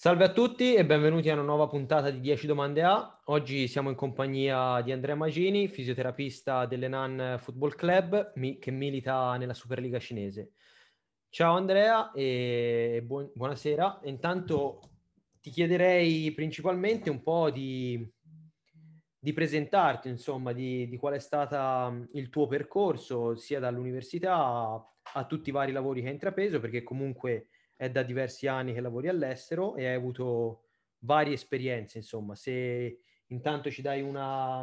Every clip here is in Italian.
Salve a tutti e benvenuti a una nuova puntata di 10 domande A. Oggi siamo in compagnia di Andrea Magini, fisioterapista dell'Enan Football Club mi- che milita nella Superliga cinese. Ciao Andrea e buon- buonasera. Intanto ti chiederei principalmente un po' di, di presentarti, insomma, di, di, qual è stato il tuo percorso sia dall'università a, a tutti i vari lavori che hai intrapreso, perché comunque è da diversi anni che lavori all'estero e hai avuto varie esperienze, insomma, se intanto ci dai una,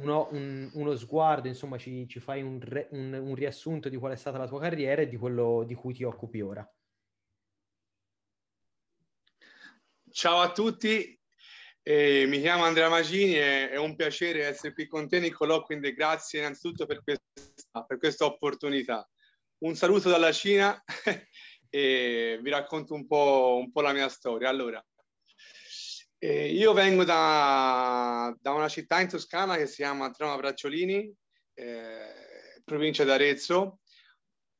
uno, un, uno sguardo, insomma, ci, ci fai un, un, un, riassunto di qual è stata la tua carriera e di quello di cui ti occupi ora. Ciao a tutti, eh, mi chiamo Andrea Magini, è, è, un piacere essere qui con te Nicolò, quindi grazie innanzitutto per questa, per questa opportunità. Un saluto dalla Cina e vi racconto un po', un po la mia storia. Allora, eh, io vengo da, da, una città in Toscana che si chiama Trama Bracciolini, eh, provincia d'Arezzo.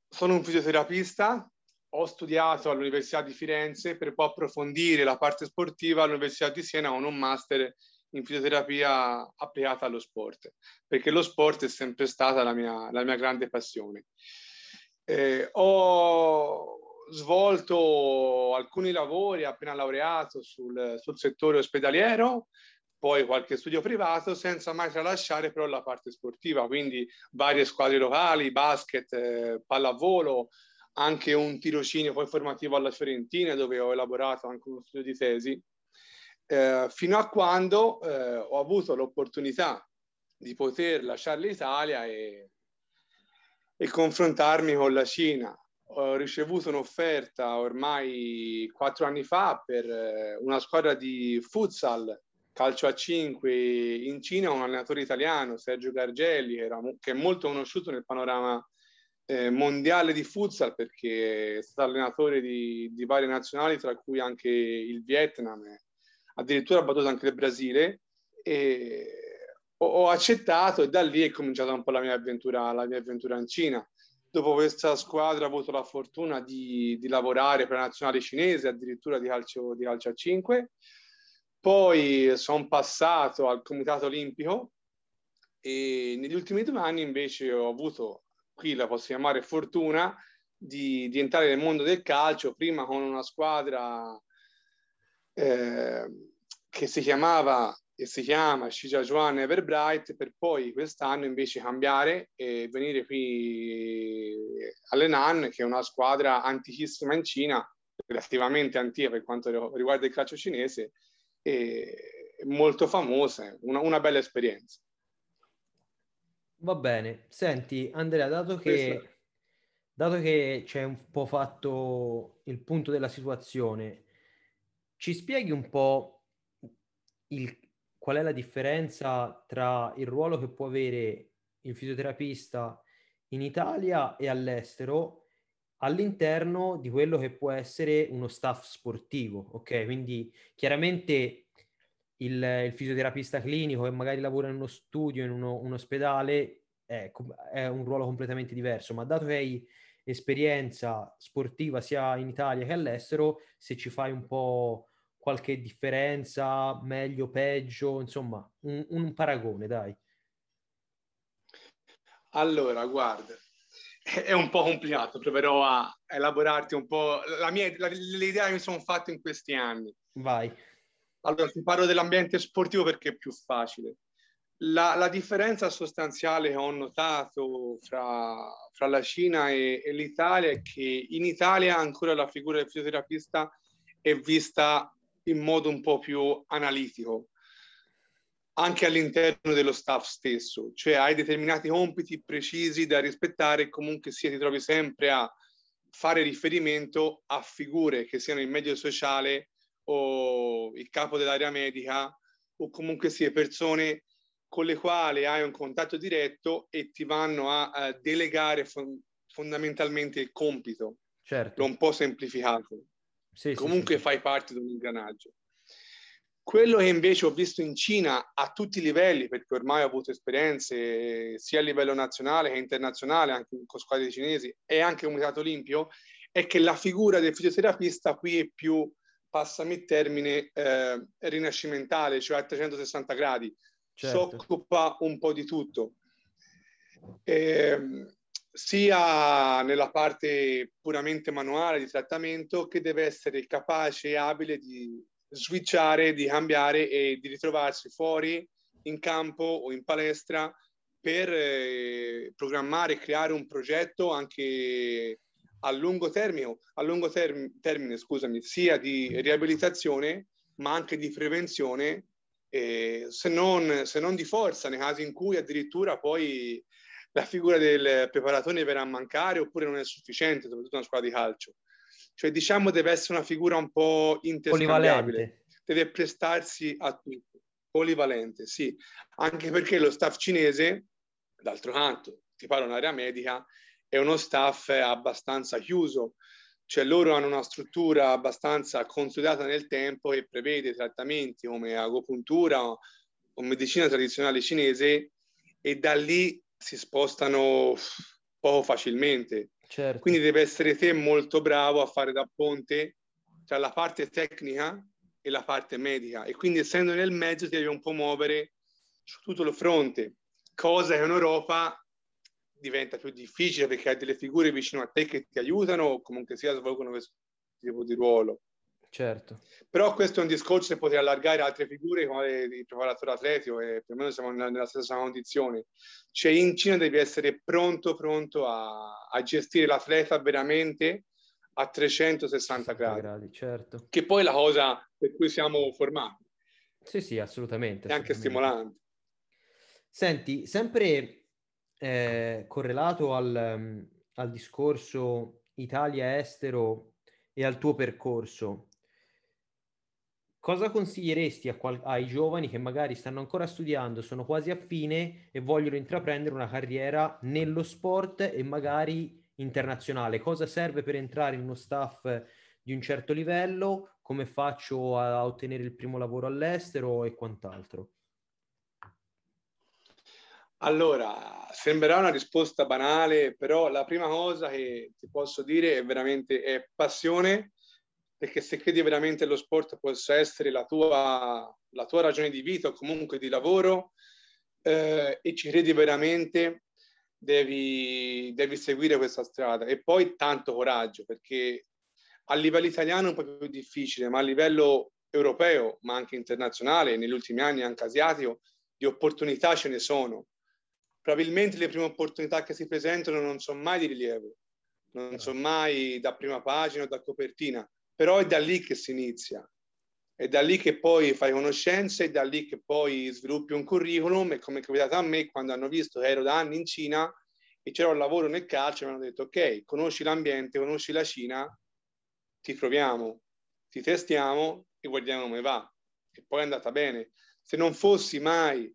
Sono un fisioterapista, ho studiato all'Università di Firenze per poi approfondire la parte sportiva all'Università di Siena con un master in fisioterapia applicata allo sport, perché lo sport è sempre stata la mia, la mia grande passione. Eh, ho svolto alcuni lavori appena laureato sul, sul, settore ospedaliero, poi qualche studio privato, senza mai tralasciare però la parte sportiva, quindi varie squadre locali, basket, eh, pallavolo, anche un tirocinio poi formativo alla Fiorentina dove ho elaborato anche uno studio di tesi, eh, fino a quando eh, ho avuto l'opportunità di poter lasciare l'Italia e e confrontarmi con la Cina. Ho ricevuto un'offerta ormai quattro anni fa per eh, una squadra di futsal calcio a 5 in Cina, un allenatore italiano, Sergio Gargelli, che, era, che è molto conosciuto nel panorama eh, mondiale di futsal perché è stato allenatore di, di varie nazionali, tra cui anche il Vietnam, addirittura ha battuto anche il Brasile. E ho, accettato e da lì è cominciata un po' la mia avventura, la mia avventura in Cina. Dopo questa squadra ho avuto la fortuna di, di lavorare per la nazionale cinese, addirittura di calcio, di calcio a 5. Poi sono passato al Comitato Olimpico e negli ultimi due anni invece ho avuto, qui la posso chiamare fortuna, di, di entrare nel mondo del calcio, prima con una squadra eh, che si chiamava che si chiama Shijiazhuan Everbright per poi quest'anno invece cambiare e venire qui all'Enan che è una squadra antichissima in Cina relativamente antica per quanto riguarda il calcio cinese e molto famosa, una, una bella esperienza. Va bene, senti Andrea, dato che, dato che c'è un po' fatto il punto della situazione, ci spieghi un po' il, qual è la differenza tra il ruolo che può avere il fisioterapista in Italia e all'estero all'interno di quello che può essere uno staff sportivo, ok? Quindi chiaramente il, il fisioterapista clinico che magari lavora in uno studio, in uno, un ospedale, è, è un ruolo completamente diverso, ma dato che hai esperienza sportiva sia in Italia che all'estero, se ci fai un po' qualche differenza, meglio, peggio, insomma, un, un paragone, dai. Allora, guarda, è un po' complicato, proverò a elaborarti un po' la mia, la, l'idea che mi sono fatto in questi anni. Vai. Allora, ti parlo dell'ambiente sportivo perché è più facile. La, la differenza sostanziale che ho notato fra, fra la Cina e, e, l'Italia è che in Italia ancora la figura del fisioterapista è vista in modo un po' più analitico, anche all'interno dello staff stesso, cioè hai determinati compiti precisi da rispettare e comunque sia ti trovi sempre a fare riferimento a figure che siano il medio sociale o il capo dell'area medica o comunque sia persone con le quali hai un contatto diretto e ti vanno a, a delegare fon- fondamentalmente il compito. Certo. L'ho un po' semplificato. Sì, Comunque sì, fai parte di un ingranaggio. Quello che invece ho visto in Cina a tutti i livelli, perché ormai ho avuto esperienze sia a livello nazionale che internazionale, anche con squadre cinesi e anche Comitato Olimpio, è che la figura del fisioterapista qui è più, passami il termine, eh, rinascimentale, cioè a 360 gradi, certo. si occupa un po' di tutto. Eh, sia nella parte puramente manuale di trattamento che deve essere capace e abile di switchare, di cambiare e di ritrovarsi fuori in campo o in palestra per eh, programmare e creare un progetto anche a lungo termine, a lungo term- termine scusami, sia di riabilitazione ma anche di prevenzione, eh, se, non, se non di forza, nei casi in cui addirittura poi la figura del preparatore verrà a mancare oppure non è sufficiente, soprattutto una squadra di calcio. Cioè diciamo deve essere una figura un po' interscambiabile, deve prestarsi a tutto, polivalente, sì, anche perché lo staff cinese, d'altro canto, ti parlo un'area medica, è uno staff abbastanza chiuso, cioè loro hanno una struttura abbastanza consolidata nel tempo che prevede trattamenti come agopuntura o medicina tradizionale cinese e da lì si spostano poco facilmente. Certo. Quindi deve essere te molto bravo a fare da ponte tra la parte tecnica e la parte medica e quindi essendo nel mezzo ti devi un po' muovere su tutto il fronte, cosa che in Europa diventa più difficile perché hai delle figure vicino a te che ti aiutano o comunque sia svolgono questo tipo di ruolo. Certo. Però questo è un discorso che potrei allargare altre figure come il preparatore atletico e più o meno siamo nella, stessa condizione. Cioè in Cina devi essere pronto, pronto a, a gestire l'atleta veramente a 360 gradi. gradi. Certo. Che poi è la cosa per cui siamo formati. Sì, sì, assolutamente. È anche stimolante. Senti, sempre eh, correlato al, al discorso Italia-estero e al tuo percorso, cosa consiglieresti qual- ai giovani che magari stanno ancora studiando, sono quasi a fine e vogliono intraprendere una carriera nello sport e magari internazionale? Cosa serve per entrare in uno staff di un certo livello? Come faccio a ottenere il primo lavoro all'estero e quant'altro? Allora, sembrerà una risposta banale, però la prima cosa che ti posso dire è veramente è passione perché se credi veramente lo sport possa essere la tua, la tua ragione di vita o comunque di lavoro eh, e ci credi veramente, devi, devi seguire questa strada. E poi tanto coraggio, perché a livello italiano è un po' più difficile, ma a livello europeo, ma anche internazionale, negli ultimi anni anche asiatico, di opportunità ce ne sono. Probabilmente le prime opportunità che si presentano non sono mai di rilievo, non sono mai da prima pagina o da copertina, però è da lì che si inizia, è da lì che poi fai conoscenze, è da lì che poi sviluppi un curriculum e come è capitato a me quando hanno visto che ero da anni in Cina e c'era un lavoro nel calcio, mi hanno detto ok, conosci l'ambiente, conosci la Cina, ti proviamo, ti testiamo e guardiamo come va. E poi è andata bene. Se non fossi mai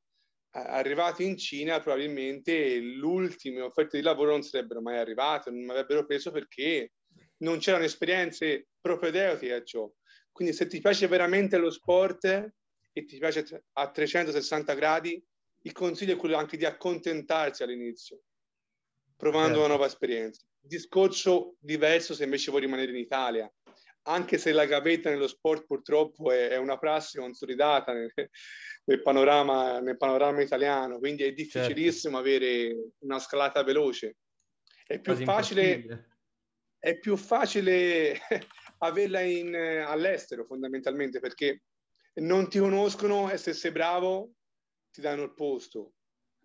arrivato in Cina, probabilmente le ultime offerte di lavoro non sarebbero mai arrivate, non mi avrebbero preso perché non c'erano esperienze propedeutiche a ciò. Quindi se ti piace veramente lo sport e ti piace a 360 gradi, il consiglio è quello anche di accontentarsi all'inizio, provando certo. una nuova esperienza. Discorso diverso se invece vuoi rimanere in Italia, anche se la gavetta nello sport purtroppo è, è una prassi consolidata nel, nel, panorama, nel, panorama, italiano, quindi è difficilissimo certo. avere una scalata veloce. È più Quasi facile è più facile averla in, all'estero fondamentalmente perché non ti conoscono e se sei bravo ti danno il posto,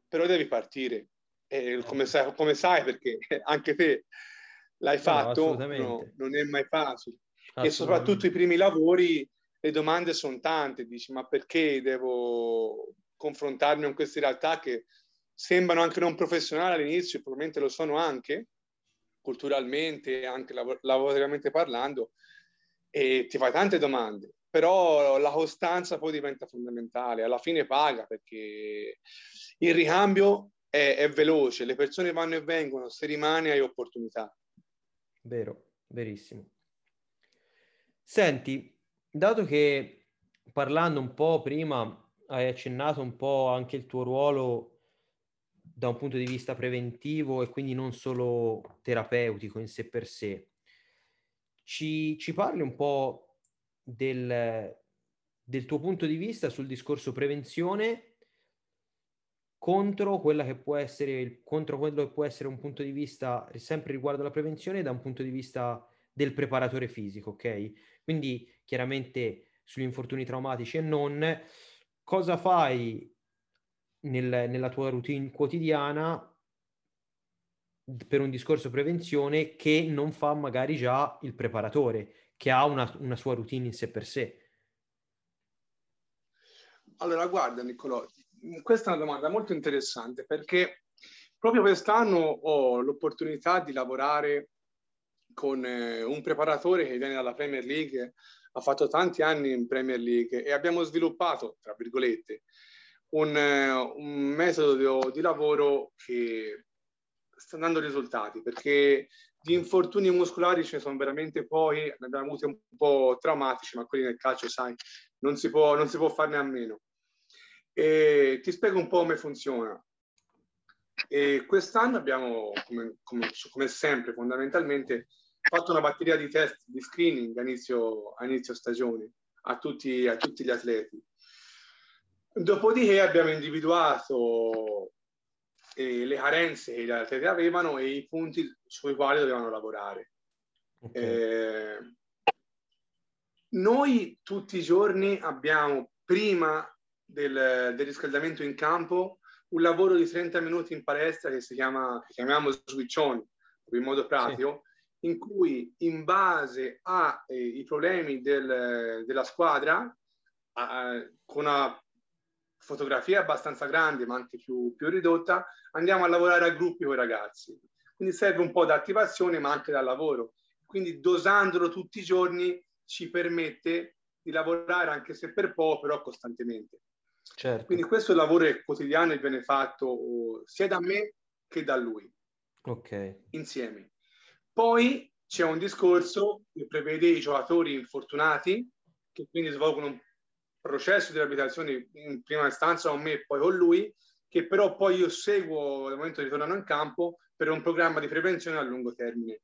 però devi partire. E come, sai, come sai, perché anche te l'hai fatto, no, non è mai facile. E soprattutto i primi lavori, le domande sono tante, dici ma perché devo confrontarmi con queste realtà che sembrano anche non professionali all'inizio, probabilmente lo sono anche, culturalmente, anche lav- lavorativamente parlando, e ti fai tante domande, però la costanza poi diventa fondamentale, alla fine paga perché il ricambio è, è veloce, le persone vanno e vengono, se rimane hai opportunità. Vero, verissimo. Senti, dato che parlando un po' prima hai accennato un po' anche il tuo ruolo da un punto di vista preventivo e quindi non solo terapeutico in sé per sé. ci, ci parli un po' del, del tuo punto di vista sul discorso prevenzione contro quella che può essere contro quello che può essere un punto di vista sempre riguardo alla prevenzione da un punto di vista del preparatore fisico, ok? Quindi chiaramente sugli infortuni traumatici e non cosa fai nel, nella tua routine quotidiana per un discorso prevenzione che non fa magari già il preparatore, che ha una, una sua routine in sé per sé. Allora, guarda Niccolò, questa è una domanda molto interessante perché proprio quest'anno ho l'opportunità di lavorare con eh, un preparatore che viene dalla Premier League, ha fatto tanti anni in Premier League e abbiamo sviluppato, tra virgolette, un, eh, un metodo di lavoro che sta dando risultati perché di infortuni muscolari ce ne sono veramente pochi, ne abbiamo avuti un po' traumatici, ma quelli nel calcio, sai, non si può, non si può farne a meno. E ti spiego un po' come funziona. E quest'anno abbiamo, come, come, come, sempre, fondamentalmente fatto una batteria di test di screening a inizio, a inizio stagione a tutti, a tutti gli atleti. Dopodiché abbiamo individuato eh, le carenze che gli atleti avevano e i punti sui quali dovevano lavorare. Okay. Eh, noi tutti i giorni abbiamo, prima del, del, riscaldamento in campo, un lavoro di 30 minuti in palestra che si chiama, che chiamiamo switch on, in modo pratico, sì. in cui in base ai eh, problemi del, della squadra, eh, con una fotografia abbastanza grande ma anche più, più ridotta, andiamo a lavorare a gruppi con i ragazzi. Quindi serve un po' da attivazione ma anche da lavoro. Quindi dosandolo tutti i giorni ci permette di lavorare anche se per poco, però costantemente. Certo. Quindi questo lavoro è quotidiano e viene fatto sia da me che da lui. Ok. Insieme. Poi c'è un discorso che prevede i giocatori infortunati che quindi svolgono un processo di riabilitazione in prima istanza con me e poi con lui, che però poi io seguo dal momento che ritornano in campo per un programma di prevenzione a lungo termine.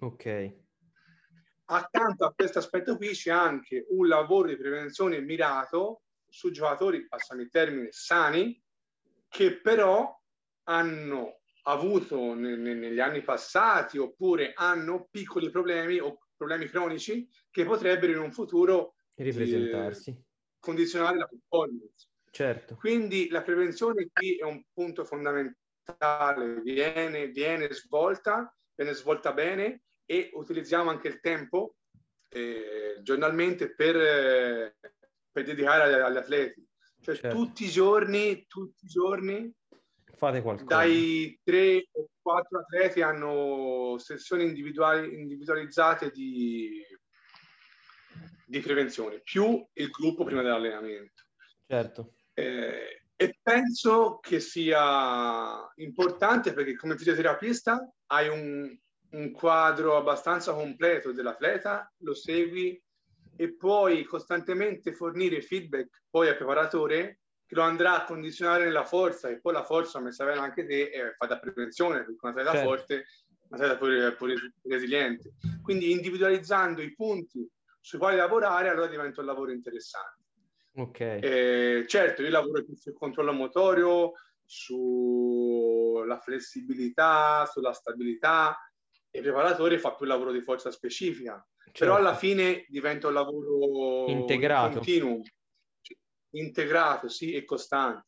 Ok. Accanto a questo aspetto qui c'è anche un lavoro di prevenzione mirato su giocatori, passami il termine, sani, che però hanno avuto ne, ne, negli anni passati oppure hanno piccoli problemi o problemi cronici che potrebbero in un futuro ripresentarsi. Eh, condizionare la performance. Certo. Quindi la prevenzione qui è un punto fondamentale, viene, viene svolta, viene svolta bene e utilizziamo anche il tempo eh, giornalmente per, eh, per dedicare agli, agli, atleti. Cioè certo. tutti i giorni, tutti i giorni, fate qualcosa. Dai tre o quattro atleti hanno sessioni individuali, individualizzate di di prevenzione, più il gruppo prima dell'allenamento. Certo. Eh, e penso che sia importante perché come fisioterapista hai un, un quadro abbastanza completo dell'atleta, lo segui e puoi costantemente fornire feedback poi al preparatore che lo andrà a condizionare nella forza e poi la forza, come sai anche te, è fatta prevenzione, perché un atleta certo. forte, un atleta pure, pure resiliente. Quindi individualizzando i punti sui quali lavorare, allora diventa un lavoro interessante. Ok. Eh, certo, io lavoro più sul controllo motorio, sulla flessibilità, sulla stabilità, e il preparatore fa più lavoro di forza specifica, certo. però alla fine diventa un lavoro integrato, continuo, integrato, sì, e costante.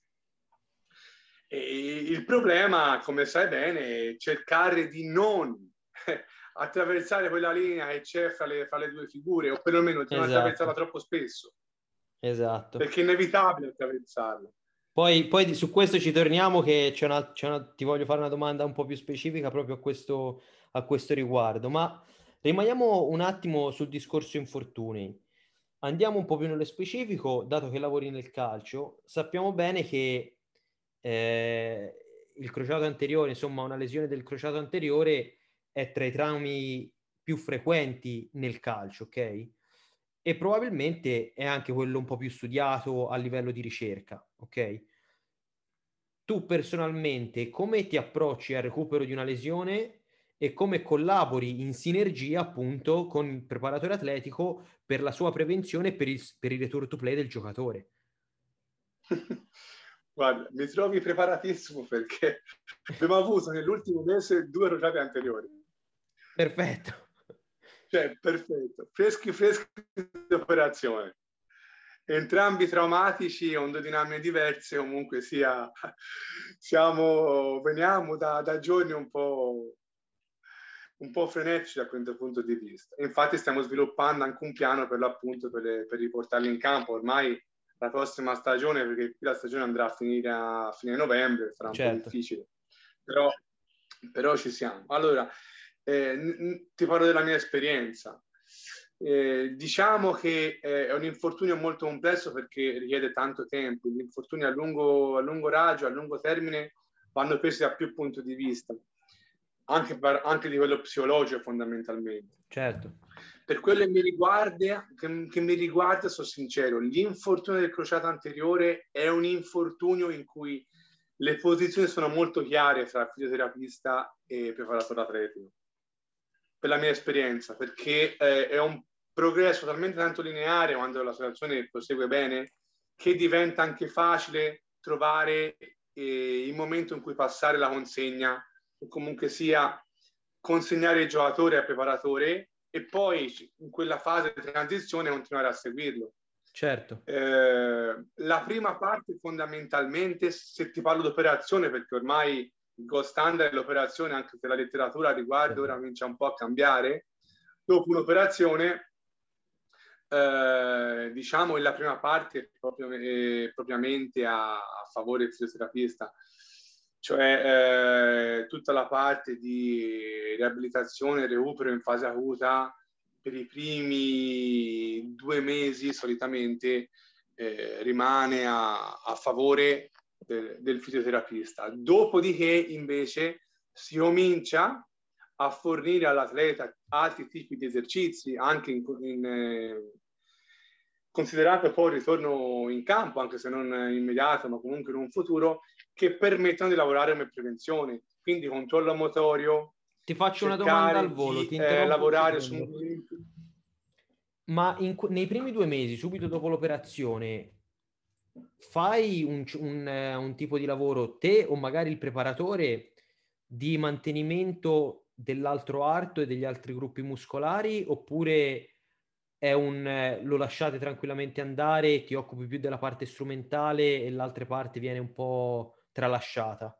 E il problema, come sai bene, è cercare di non attraversare quella linea che c'è fra le, fra le due figure, o perlomeno di non esatto. attraversarla troppo spesso. Esatto. Perché è inevitabile attraversarla. Poi, poi, su questo ci torniamo che c'è una, c'è una, ti voglio fare una domanda un po' più specifica proprio a questo, a questo riguardo, ma rimaniamo un attimo sul discorso infortuni. Andiamo un po' più nello specifico, dato che lavori nel calcio, sappiamo bene che eh, il crociato anteriore, insomma una lesione del crociato anteriore è tra i traumi più frequenti nel calcio, ok? E probabilmente è anche quello un po' più studiato a livello di ricerca, ok? Tu personalmente come ti approcci al recupero di una lesione e come collabori in sinergia appunto con il preparatore atletico per la sua prevenzione e per il, per il return to play del giocatore. Guarda, mi trovi preparatissimo perché abbiamo avuto nell'ultimo mese due rotati anteriori. Perfetto. Cioè, perfetto. Freschi, freschi di operazione. Entrambi traumatici, ondodinamiche diverse, comunque sia, siamo, veniamo da, da giorni un po' un po' frenetici da questo punto di vista. Infatti stiamo sviluppando anche un piano per l'appunto per, le, per riportarli in campo. Ormai la prossima stagione, perché qui la stagione andrà a finire a fine novembre, sarà un certo. po' difficile. Però, però ci siamo. Allora, eh, ti parlo della mia esperienza. Eh, diciamo che eh, è un infortunio molto complesso perché richiede tanto tempo. Gli infortuni a lungo, a lungo raggio, a lungo termine, vanno presi da più punti di vista anche, per, anche a livello psicologico fondamentalmente. Certo. Per quello che mi riguarda, che, che mi riguarda, sono sincero, l'infortunio del crociato anteriore è un infortunio in cui le posizioni sono molto chiare tra fisioterapista e preparatore atletico. Per la mia esperienza, perché eh, è un progresso talmente tanto lineare quando la situazione prosegue bene che diventa anche facile trovare eh, il momento in cui passare la consegna o comunque sia consegnare il giocatore al preparatore e poi in quella fase di transizione continuare a seguirlo. Certo. Eh, la prima parte fondamentalmente, se ti parlo di operazione, perché ormai gold standard dell'operazione, anche se la letteratura a riguardo ora comincia un po' a cambiare, dopo un'operazione, eh, diciamo, la prima parte proprio, eh, propriamente a, a favore del fisioterapista cioè eh, tutta la parte di riabilitazione recupero in fase acuta per i primi due mesi solitamente eh, rimane a, a favore del, del fisioterapista. Dopodiché invece si comincia a fornire all'atleta altri tipi di esercizi, anche in, in, eh, considerato poi il ritorno in campo, anche se non immediato, ma comunque in un futuro, che permettono di lavorare come prevenzione. Quindi controllo motorio. Ti faccio una domanda al volo. Di, ti eh, lavorare su Ma in, nei primi due mesi, subito dopo l'operazione, fai un, un, un tipo di lavoro te o magari il preparatore di mantenimento dell'altro arto e degli altri gruppi muscolari oppure un lo lasciate tranquillamente andare, ti occupi più della parte strumentale e l'altra parte viene un po' tralasciata?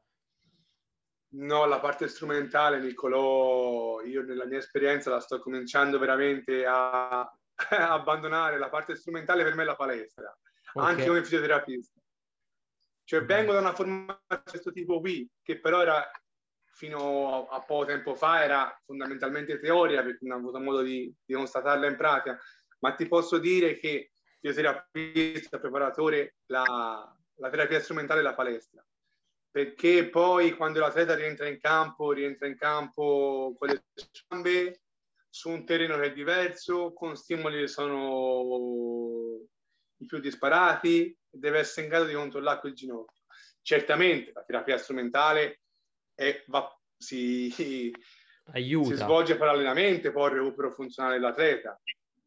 No, la parte strumentale, Niccolò, io nella mia esperienza la sto cominciando veramente a, abbandonare. La parte strumentale per me è la palestra, okay. anche come fisioterapista. Cioè vengo da una formazione di questo tipo qui, che però era fino a, poco tempo fa era fondamentalmente teoria, perché non ho avuto modo di, di constatarla in pratica, ma ti posso dire che fisioterapista, preparatore, la, la terapia strumentale è la palestra perché poi quando l'atleta rientra in campo, rientra in campo con le gambe, su un terreno che è diverso, con stimoli che sono i più disparati, deve essere in grado di controllare quel ginocchio. Certamente la terapia strumentale è, va, si, aiuta. si svolge parallelamente poi il recupero funzionale dell'atleta,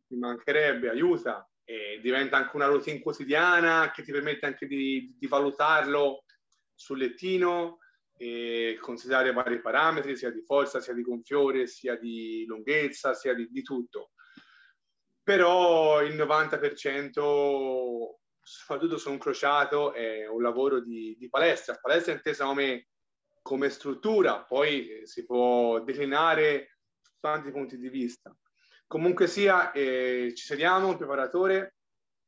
mi mancherebbe, aiuta, e diventa anche una routine quotidiana che ti permette anche di, di valutarlo sul lettino e considerare vari parametri, sia di forza, sia di gonfiore, sia di lunghezza, sia di, di tutto. Però il 90%, soprattutto su un crociato, è un lavoro di, di palestra. Palestra intesa come, come struttura, poi eh, si può declinare su tanti punti di vista. Comunque sia, eh, ci sediamo, un preparatore,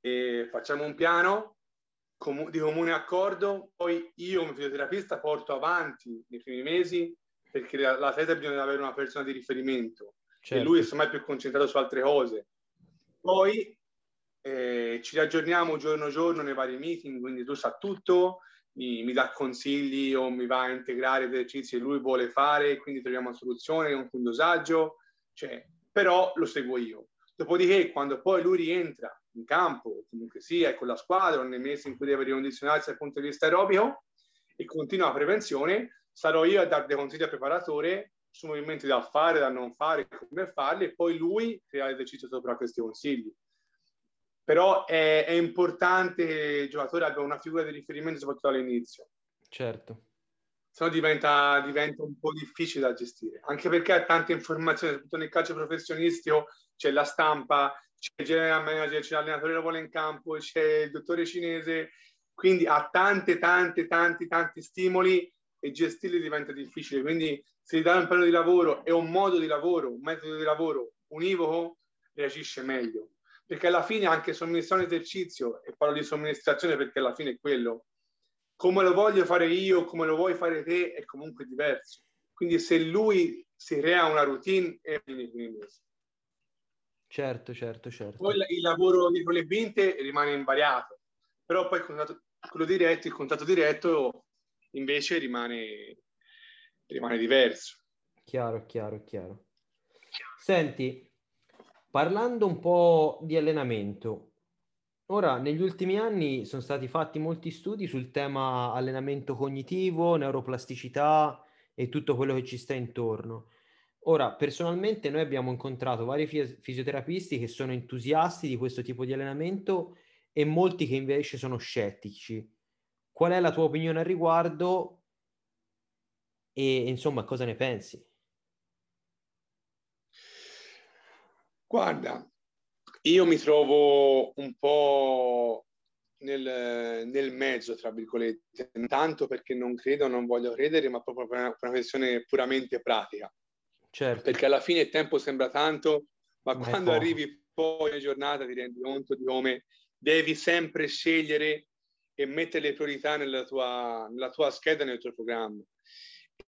e facciamo un piano com- di comune accordo, poi io come fisioterapista porto avanti nei primi mesi perché l'atleta bisogna avere una persona di riferimento certo. e lui insomma è più concentrato su altre cose. Poi eh, ci aggiorniamo giorno giorno nei vari meeting, quindi tu sa tutto, mi, mi, dà consigli o mi va a integrare esercizi che lui vuole fare, quindi troviamo una soluzione un dosaggio, cioè, però lo seguo io. Dopodiché, quando poi lui rientra in campo, comunque sia, con la squadra, nei mesi in cui deve ricondizionarsi dal punto di vista aerobico, e continua la prevenzione, sarò io a dare dei consigli al preparatore su movimenti da fare, da non fare, come farli, e poi lui crea l'esercizio sopra questi consigli. Però è, è importante che il giocatore abbia una figura di riferimento, soprattutto all'inizio. Certo. Se no diventa, diventa, un po' difficile da gestire, anche perché ha tante informazioni, soprattutto nel calcio professionistico c'è la stampa, c'è il general manager, c'è l'allenatore che vuole in campo, c'è il dottore cinese, quindi ha tante, tante, tanti, tanti stimoli e gestirli diventa difficile. Quindi se gli dà un piano di lavoro e un modo di lavoro, un metodo di lavoro univoco, reagisce meglio. Perché alla fine anche somministrare un esercizio, e parlo di somministrazione perché alla fine è quello, come lo voglio fare io, come lo vuoi fare te, è comunque diverso. Quindi se lui si crea una routine, è finito. Certo, certo, certo. Poi il lavoro dietro le vinte rimane invariato, però poi il contatto, quello diretto, il contatto diretto invece rimane, rimane diverso. Chiaro, chiaro, chiaro. Senti, parlando un po' di allenamento, ora negli ultimi anni sono stati fatti molti studi sul tema allenamento cognitivo, neuroplasticità e tutto quello che ci sta intorno. Ora, personalmente noi abbiamo incontrato vari fisioterapisti che sono entusiasti di questo tipo di allenamento e molti che invece sono scettici. Qual è la tua opinione al riguardo e insomma cosa ne pensi? Guarda, io mi trovo un po' nel, nel, mezzo, tra virgolette, tanto perché non credo, non voglio credere, ma proprio per una, per una questione puramente pratica. Certo. Perché alla fine il tempo sembra tanto, ma, ma quando arrivi poi in giornata ti rendi conto di come devi sempre scegliere e mettere le priorità nella tua, nella tua scheda, nel tuo programma.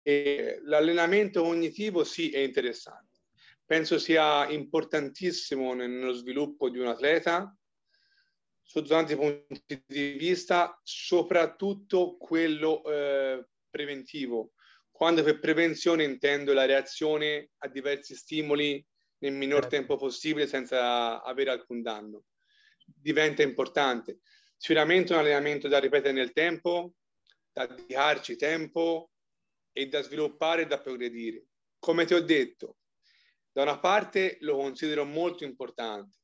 E l'allenamento cognitivo sì è interessante. Penso sia importantissimo nello sviluppo di un atleta sotto tanti punti di vista, soprattutto quello eh, preventivo. Quando per prevenzione intendo la reazione a diversi stimoli nel minor certo. tempo possibile senza avere alcun danno. Diventa importante sicuramente un allenamento da ripetere nel tempo, da dedicarci tempo e da sviluppare e da progredire. Come ti ho detto, da una parte lo considero molto importante.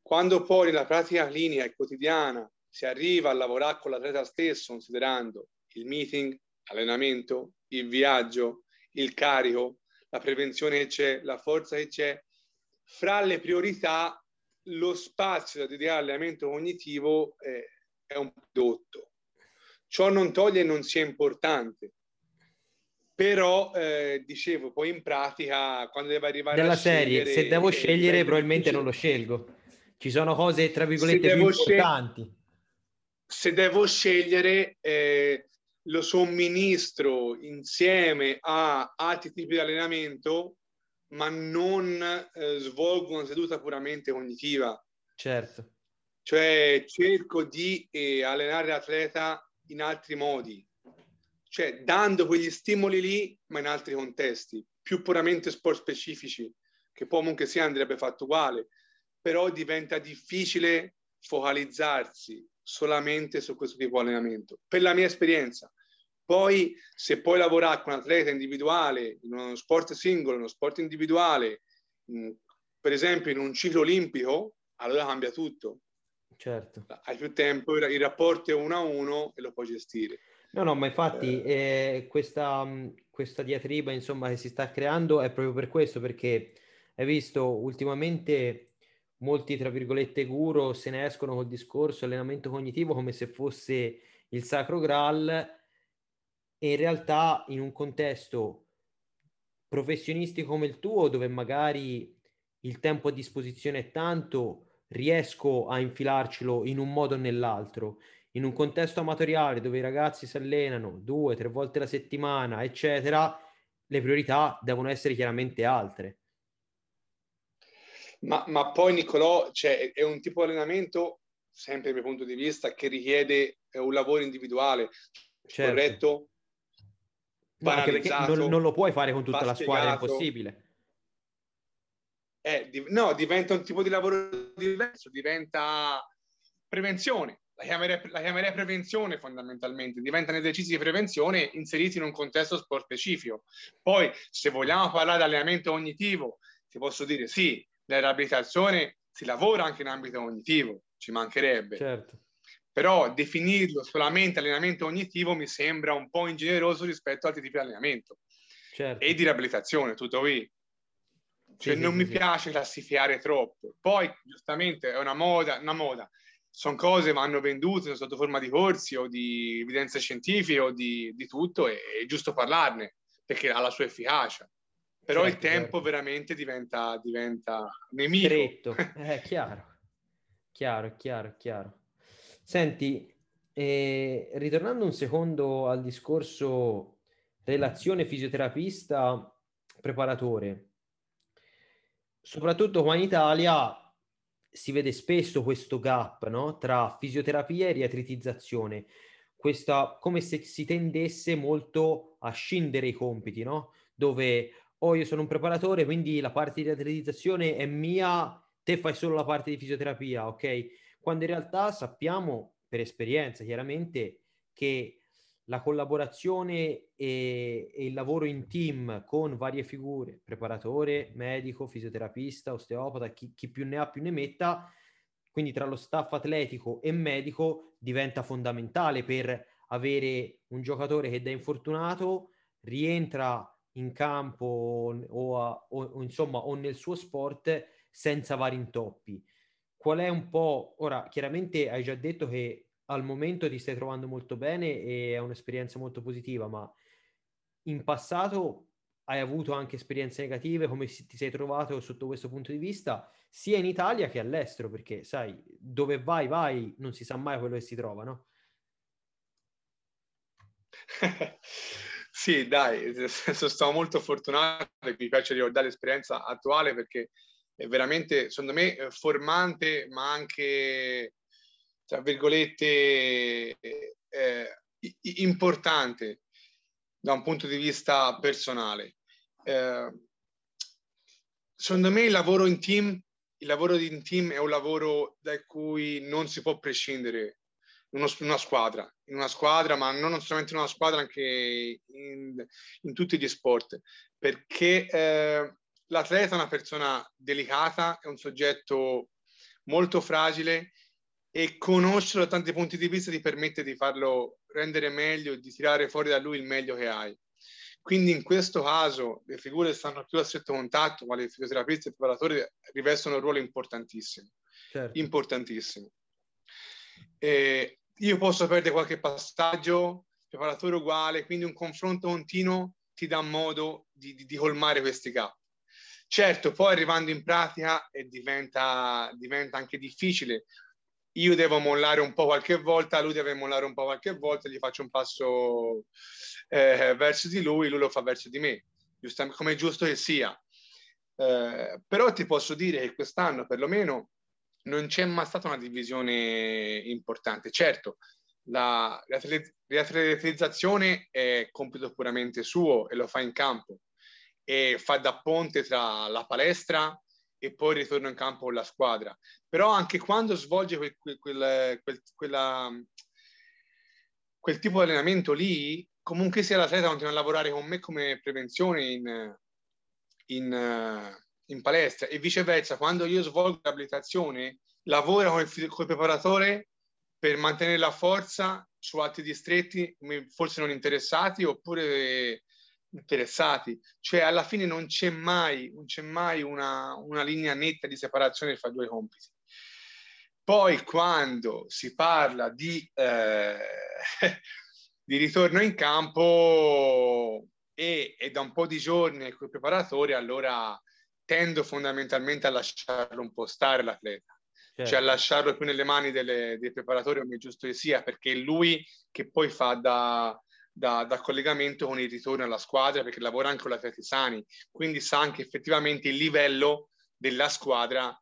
Quando poi nella pratica clinica e quotidiana si arriva a lavorare con l'atleta stesso, considerando il meeting, l'allenamento, il viaggio, il carico, la prevenzione che c'è, la forza che c'è, fra le priorità lo spazio da dedicare all'allenamento cognitivo eh, è un prodotto. Ciò non toglie non sia importante, però eh, dicevo poi in pratica quando deve arrivare della serie se devo scegliere probabilmente non lo scelgo ci sono cose tra virgolette più importanti scel- se devo scegliere eh, lo somministro insieme a altri tipi di allenamento ma non eh, svolgo una seduta puramente cognitiva. Certo. Cioè cerco di eh, allenare l'atleta in altri modi, cioè dando quegli stimoli lì, ma in altri contesti, più puramente sport specifici, che poi comunque sia andrebbe fatto uguale, però diventa difficile focalizzarsi solamente su questo tipo di allenamento. Per la mia esperienza, poi, se puoi lavorare con un atleta individuale, in uno sport singolo, in uno sport individuale, in, per esempio in un ciclo olimpico, allora cambia tutto. Certo. Hai più tempo, il rapporto è uno a uno e lo puoi gestire. No, no, ma infatti eh. Eh, questa, questa diatriba insomma, che si sta creando è proprio per questo, perché hai visto ultimamente molti, tra virgolette, guru se ne escono col discorso allenamento cognitivo come se fosse il sacro graal e in realtà in un contesto professionistico come il tuo, dove magari il tempo a disposizione è tanto, riesco a infilarcelo in un modo o nell'altro. In un contesto amatoriale dove i ragazzi si allenano due, tre volte la settimana, eccetera, le priorità devono essere chiaramente altre. Ma, ma poi Nicolò, cioè, è un tipo di allenamento, sempre dal mio punto di vista, che richiede un lavoro individuale, certo. corretto? No, non, non, lo puoi fare con tutta la squadra, è impossibile. Eh, di, no, diventa un tipo di lavoro diverso, diventa prevenzione. La chiamerei, la chiamerei, prevenzione fondamentalmente, diventano esercizi di prevenzione inseriti in un contesto sport specifico. Poi, se vogliamo parlare di allenamento cognitivo, ti posso dire sì, nella riabilitazione si lavora anche in ambito cognitivo, ci mancherebbe. Certo. Però definirlo solamente allenamento cognitivo mi sembra un po' ingeneroso rispetto a altri tipi di allenamento. Certo. E di riabilitazione, tutto qui. Cioè, sì, non sì, mi sì. piace classificare troppo. Poi, giustamente, è una moda, una moda sono cose che vanno vendute sotto forma di corsi o di evidenze scientifiche o di, di tutto, e è giusto parlarne perché ha la sua efficacia. Però certo, il tempo certo. veramente diventa, diventa nemico. Stretto, è chiaro, chiaro, chiaro, chiaro. Senti, eh, ritornando un secondo al discorso relazione fisioterapista-preparatore, soprattutto qua in Italia si vede spesso questo gap no? tra fisioterapia e riatritizzazione, questa, come se si tendesse molto a scindere i compiti, no? dove oh io sono un preparatore, quindi la parte di riatritizzazione è mia, te fai solo la parte di fisioterapia, ok? Quando in realtà sappiamo per esperienza chiaramente che la collaborazione e, e, il lavoro in team con varie figure, preparatore, medico, fisioterapista, osteopata, chi, chi, più ne ha più ne metta, quindi tra lo staff atletico e medico diventa fondamentale per avere un giocatore che da infortunato rientra in campo o, a, o, o insomma o nel suo sport senza vari intoppi. Qual è un po', ora chiaramente hai già detto che al momento ti stai trovando molto bene e è un'esperienza molto positiva, ma in passato hai avuto anche esperienze negative, come ti sei trovato sotto questo punto di vista, sia in Italia che all'estero, perché sai, dove vai, vai, non si sa mai quello che si trova, no? sì, dai, sono molto fortunato e mi piace ricordare l'esperienza attuale perché è veramente, secondo me, formante, ma anche tra virgolette, eh, importante da un punto di vista personale. Eh, secondo me il lavoro in team, il lavoro in team è un lavoro da cui non si può prescindere in una squadra, in una squadra, ma non solamente in una squadra, anche in, in tutti gli sport, perché eh, l'atleta è una persona delicata, è un soggetto molto fragile e conoscerlo da tanti punti di vista ti permette di farlo rendere meglio e di tirare fuori da lui il meglio che hai. Quindi in questo caso le figure che stanno più a stretto contatto, quali fisioterapisti e i preparatori, rivestono un ruolo importantissimo. Certo. Importantissimo. E io posso perdere qualche passaggio, preparatore uguale, quindi un confronto continuo ti dà modo di, di, di colmare questi gap. Certo, poi arrivando in pratica e diventa, diventa anche difficile io devo mollare un po' qualche volta, lui deve mollare un po' qualche volta, gli faccio un passo eh, verso di lui, lui lo fa verso di me, come è giusto che sia. Eh, però ti posso dire che quest'anno perlomeno non c'è mai stata una divisione importante. Certo, la riatletizzazione è compito puramente suo e lo fa in campo e fa da ponte tra la palestra e poi ritorno in campo con la squadra. Però anche quando svolge quel, quel, quel, quella, quel tipo di allenamento lì, comunque sia l'atleta continua a lavorare con me come prevenzione in, in, in palestra e viceversa, quando io svolgo l'abilitazione, lavora con il, con il preparatore per mantenere la forza su altri distretti forse non interessati oppure interessati, cioè alla fine non c'è mai, non c'è mai una, una linea netta di separazione fra due compiti. Poi quando si parla di, eh, di ritorno in campo e, e, da un po' di giorni con i preparatori, allora tendo fondamentalmente a lasciarlo un po' stare l'atleta. Certo. Cioè a lasciarlo più nelle mani delle, dei preparatori come giusto che sia, perché è lui che poi fa da, da, da, collegamento con il ritorno alla squadra perché lavora anche con gli atleti sani, quindi sa anche effettivamente il livello della squadra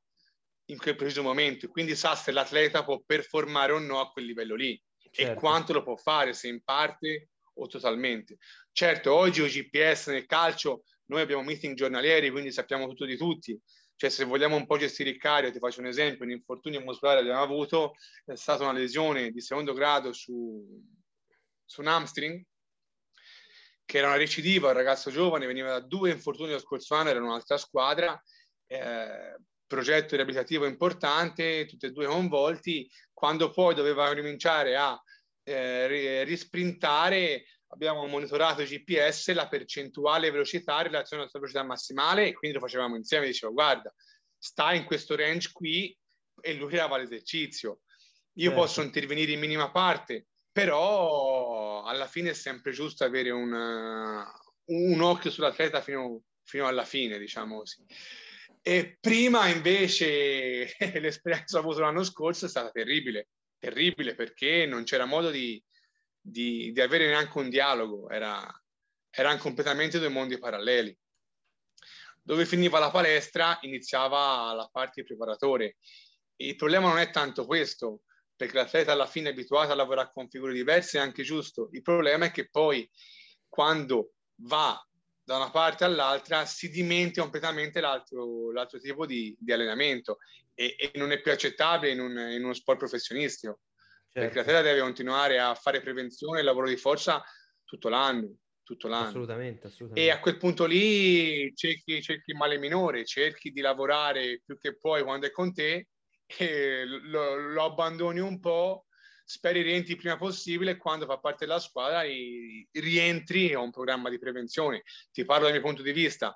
in quel preciso momento, quindi sa se l'atleta può performare o no a quel livello lì certo. e quanto lo può fare, se in parte o totalmente. Certo, oggi o GPS nel calcio noi abbiamo meeting giornalieri, quindi sappiamo tutto di tutti, Cioè, se vogliamo un po' gestire il carico, ti faccio un esempio, un infortunio muscolare abbiamo avuto è stata una lesione di secondo grado su, su un hamstring, che era una recidiva, un ragazzo giovane, veniva da due infortuni lo scorso anno, era un'altra squadra, eh, progetto riabilitativo importante, tutti e due coinvolti, quando poi doveva ricominciare a eh, risprintare, abbiamo monitorato GPS la percentuale velocità in relazione alla sua velocità massimale e quindi lo facevamo insieme, dicevo guarda, sta in questo range qui e lui creava l'esercizio. Io certo. posso intervenire in minima parte, però alla fine è sempre giusto avere un, un occhio sull'atleta fino, fino alla fine, diciamo così. E prima invece l'esperienza avuta l'anno scorso è stata terribile, terribile perché non c'era modo di, di, di avere neanche un dialogo, era, erano completamente due mondi paralleli. Dove finiva la palestra iniziava la parte preparatore. Il problema non è tanto questo, perché l'atleta alla fine è abituato a lavorare con figure diverse, è anche giusto. Il problema è che poi quando va da una parte all'altra si dimentica completamente l'altro, l'altro tipo di, di allenamento e, e, non è più accettabile in, un, in uno sport professionistico. Certo. Perché l'atleta deve continuare a fare prevenzione e lavoro di forza tutto l'anno. Tutto l'anno. Assolutamente, assolutamente. E a quel punto lì cerchi, cerchi il male minore, cerchi di lavorare più che puoi quando è con te e lo, lo abbandoni un po', speri rientri il prima possibile quando fa parte della squadra rientri a un programma di prevenzione. Ti parlo dal mio punto di vista.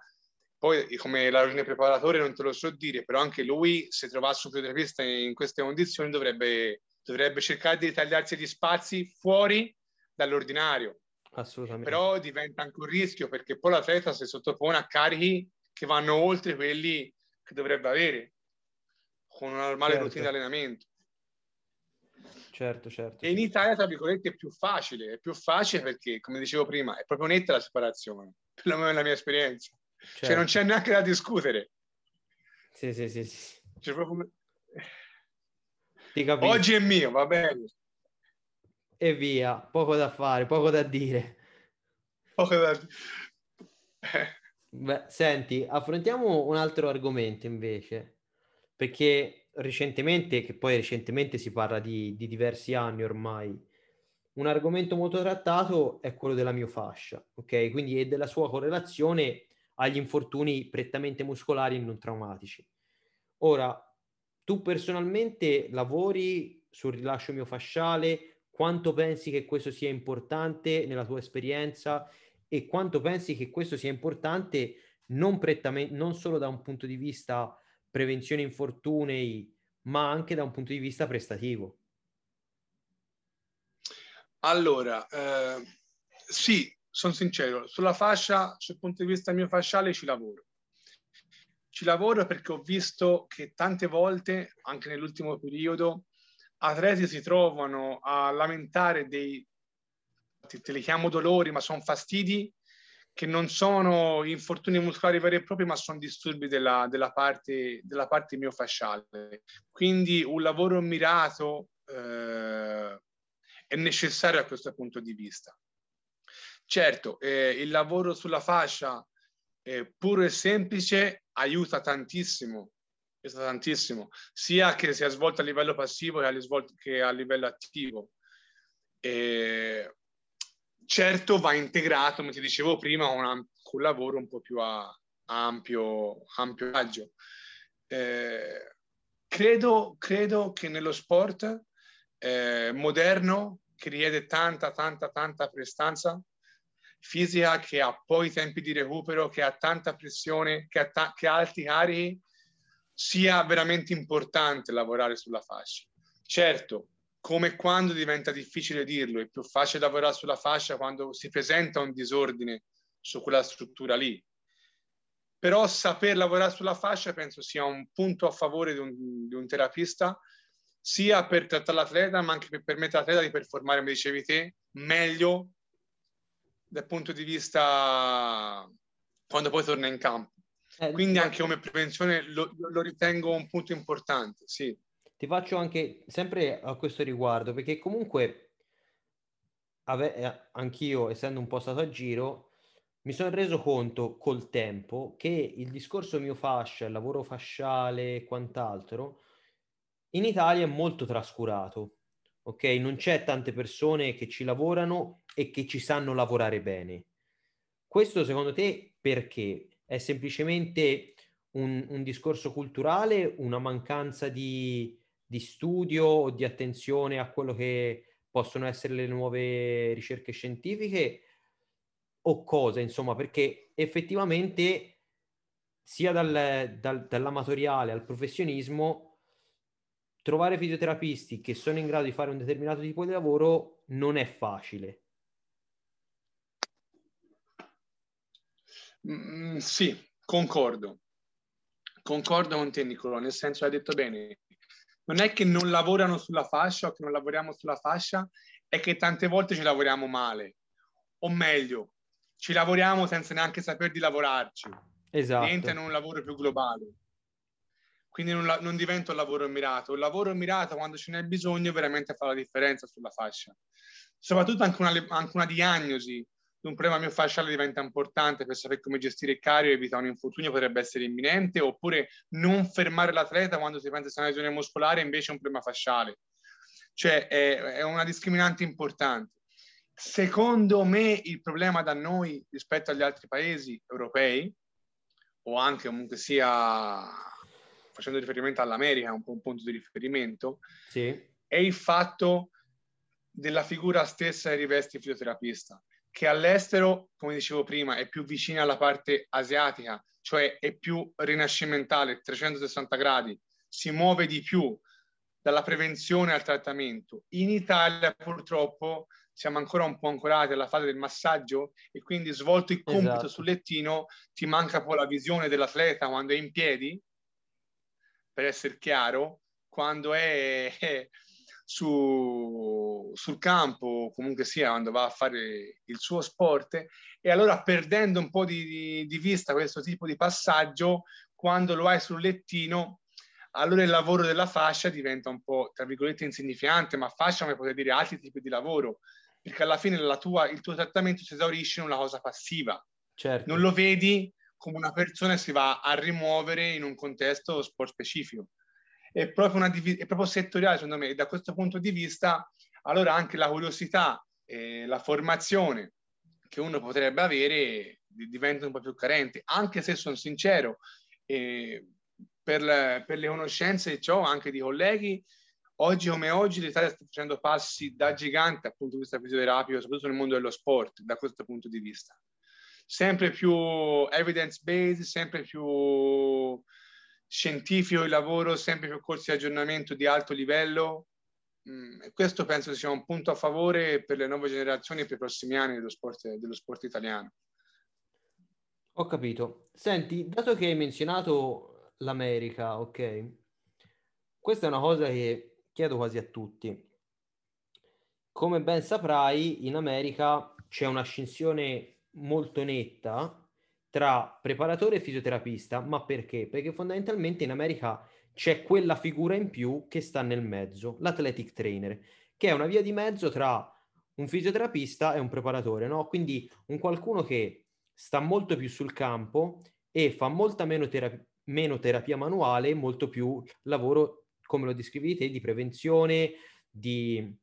Poi, come la ragione preparatore, non te lo so dire, però anche lui, se trovasse un fisioterapista in queste condizioni, dovrebbe, dovrebbe cercare di tagliarsi gli spazi fuori dall'ordinario. Assolutamente. Però diventa anche un rischio perché poi l'atleta si sottopone a carichi che vanno oltre quelli che dovrebbe avere con una normale certo. routine di allenamento. Certo, certo. E in Italia, tra virgolette, è più facile, è più facile perché, come dicevo prima, è proprio netta la separazione, perlomeno nella mia esperienza. Certo. Cioè non c'è neanche da discutere. Sì, sì, sì. sì. Cioè, proprio... Oggi è mio, va bene. E via, poco da fare, poco da dire. Poco da dire. Beh, senti, affrontiamo un altro argomento invece perché recentemente, che poi recentemente si parla di, di diversi anni ormai, un argomento molto trattato è quello della miofascia, ok? Quindi e della sua correlazione agli infortuni prettamente muscolari e non traumatici. Ora, tu personalmente lavori sul rilascio miofasciale, quanto pensi che questo sia importante nella tua esperienza e quanto pensi che questo sia importante non, prettamente, non solo da un punto di vista prevenzione infortuni, ma anche da un punto di vista prestativo? Allora, eh, sì, sono sincero, sulla fascia, sul punto di vista mio fasciale ci lavoro. Ci lavoro perché ho visto che tante volte, anche nell'ultimo periodo, atleti si trovano a lamentare dei, te li chiamo dolori, ma sono fastidi che non sono infortuni muscolari veri e propri, ma sono disturbi della, della, parte, della parte miofasciale. Quindi un lavoro mirato eh, è necessario a questo punto di vista. Certo, eh, il lavoro sulla fascia eh, puro e semplice aiuta tantissimo, aiuta tantissimo, sia che sia svolto a livello passivo che a, livello attivo. Eh, certo va integrato, come ti dicevo prima, un, un lavoro un po' più a, ampio, ampio raggio. Eh, credo, credo, che nello sport eh, moderno, che richiede tanta, tanta, tanta prestanza fisica, che ha poi tempi di recupero, che ha tanta pressione, che ha, ta- che ha alti carichi, sia veramente importante lavorare sulla fascia. Certo, come quando diventa difficile dirlo, è più facile lavorare sulla fascia quando si presenta un disordine su quella struttura lì. Però saper lavorare sulla fascia penso sia un punto a favore di un, di un terapista, sia per trattare l'atleta, ma anche per permettere all'atleta di performare, come dicevi te, meglio dal punto di vista quando poi torna in campo. Eh, Quindi anche come prevenzione lo, lo ritengo un punto importante, sì ti faccio anche sempre a questo riguardo, perché comunque ave- eh, anch'io, essendo un po' stato a giro, mi sono reso conto col tempo che il discorso mio fascia, il lavoro fasciale e quant'altro, in Italia è molto trascurato, ok? Non c'è tante persone che ci lavorano e che ci sanno lavorare bene. Questo secondo te perché? È semplicemente un, un discorso culturale, una mancanza di, di studio o di attenzione a quello che possono essere le nuove ricerche scientifiche o cosa, insomma, perché effettivamente sia dal, dal, dall'amatoriale al professionismo trovare fisioterapisti che sono in grado di fare un determinato tipo di lavoro non è facile. Mm, sì, concordo. Concordo con te Nicolò, nel senso hai detto bene, non è che non lavorano sulla fascia o che non lavoriamo sulla fascia, è che tante volte ci lavoriamo male. O meglio, ci lavoriamo senza neanche saper di lavorarci. Esatto. Diventa un lavoro più globale. Quindi non, non, diventa un lavoro mirato. Il lavoro mirato, quando ce n'è bisogno, veramente fa la differenza sulla fascia. Soprattutto anche una, anche una diagnosi di un problema miofasciale diventa importante per sapere come gestire il carico e evitare un infortunio potrebbe essere imminente, oppure non fermare l'atleta quando si pensa sia una lesione muscolare invece è un problema fasciale. Cioè è, è una discriminante importante. Secondo me il problema da noi rispetto agli altri paesi europei, o anche comunque sia facendo riferimento all'America, un po' un punto di riferimento, sì. è il fatto della figura stessa che riveste il fisioterapista, che all'estero, come dicevo prima, è più vicina alla parte asiatica, cioè è più rinascimentale, 360 gradi, si muove di più dalla prevenzione al trattamento. In Italia purtroppo siamo ancora un po' ancorati alla fase del massaggio e quindi svolto il compito esatto. sul lettino ti manca poi la visione dell'atleta quando è in piedi, per essere chiaro, quando è, è su, sul campo, comunque sia, quando va a fare il suo sport, e allora perdendo un po' di, di, vista questo tipo di passaggio, quando lo hai sul lettino, allora il lavoro della fascia diventa un po', tra virgolette, insignificante, ma fascia come potete dire altri tipi di lavoro, perché alla fine tua, il tuo trattamento si esaurisce in una cosa passiva. Certo. Non lo vedi come una persona si va a rimuovere in un contesto sport specifico. È proprio, una è proprio settoriale, secondo me, e da questo punto di vista, allora anche la curiosità e la formazione che uno potrebbe avere diventa un po' più carente, anche se sono sincero, eh, per, per le conoscenze che ho anche di colleghi, Oggi come oggi l'Italia sta facendo passi da gigante dal punto di vista fisioterapico, soprattutto nel mondo dello sport, da questo punto di vista. Sempre più evidence-based, sempre più scientifico il lavoro, sempre più corsi di aggiornamento di alto livello. Mm, e questo penso sia un punto a favore per le nuove generazioni e per i prossimi anni dello sport, dello sport italiano. Ho capito. Senti, dato che hai menzionato l'America, ok? Questa è una cosa che chiedo quasi a tutti. Come ben saprai, in America c'è una scinsione molto netta tra preparatore e fisioterapista, ma perché? Perché fondamentalmente in America c'è quella figura in più che sta nel mezzo, l'athletic trainer, che è una via di mezzo tra un fisioterapista e un preparatore, no? Quindi un qualcuno che sta molto più sul campo e fa molta meno, terapia, meno terapia manuale, molto più lavoro come lo descrivi te, di prevenzione, di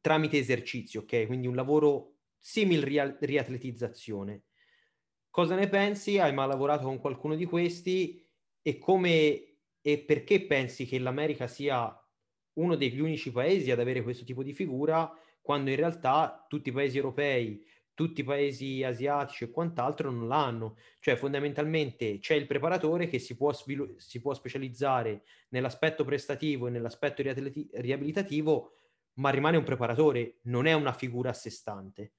tramite esercizio, ok? Quindi un lavoro simil ria- riatletizzazione. Cosa ne pensi? Hai mai lavorato con qualcuno di questi e come e perché pensi che l'America sia uno degli unici paesi ad avere questo tipo di figura quando in realtà tutti i paesi europei tutti i paesi asiatici e quant'altro non l'hanno. Cioè, fondamentalmente c'è il preparatore che si può, svilu- si può specializzare nell'aspetto prestativo e nell'aspetto riabilitativo, ma rimane un preparatore, non è una figura a sé stante.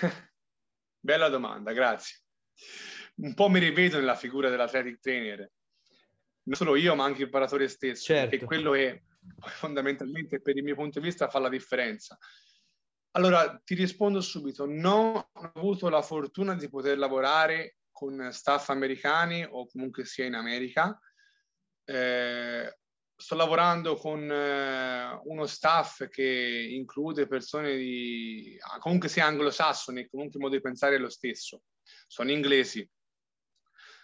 Bella domanda, grazie. Un po' mi rivedo nella figura dell'athletic trainer, non solo io, ma anche il preparatore stesso, certo. che quello che fondamentalmente per il mio punto di vista fa la differenza. Allora, ti rispondo subito. Non ho avuto la fortuna di poter lavorare con staff americani o comunque sia in America. Eh, sto lavorando con eh, uno staff che include persone di ah, comunque sia anglosassoni, comunque il modo di pensare è lo stesso. Sono inglesi.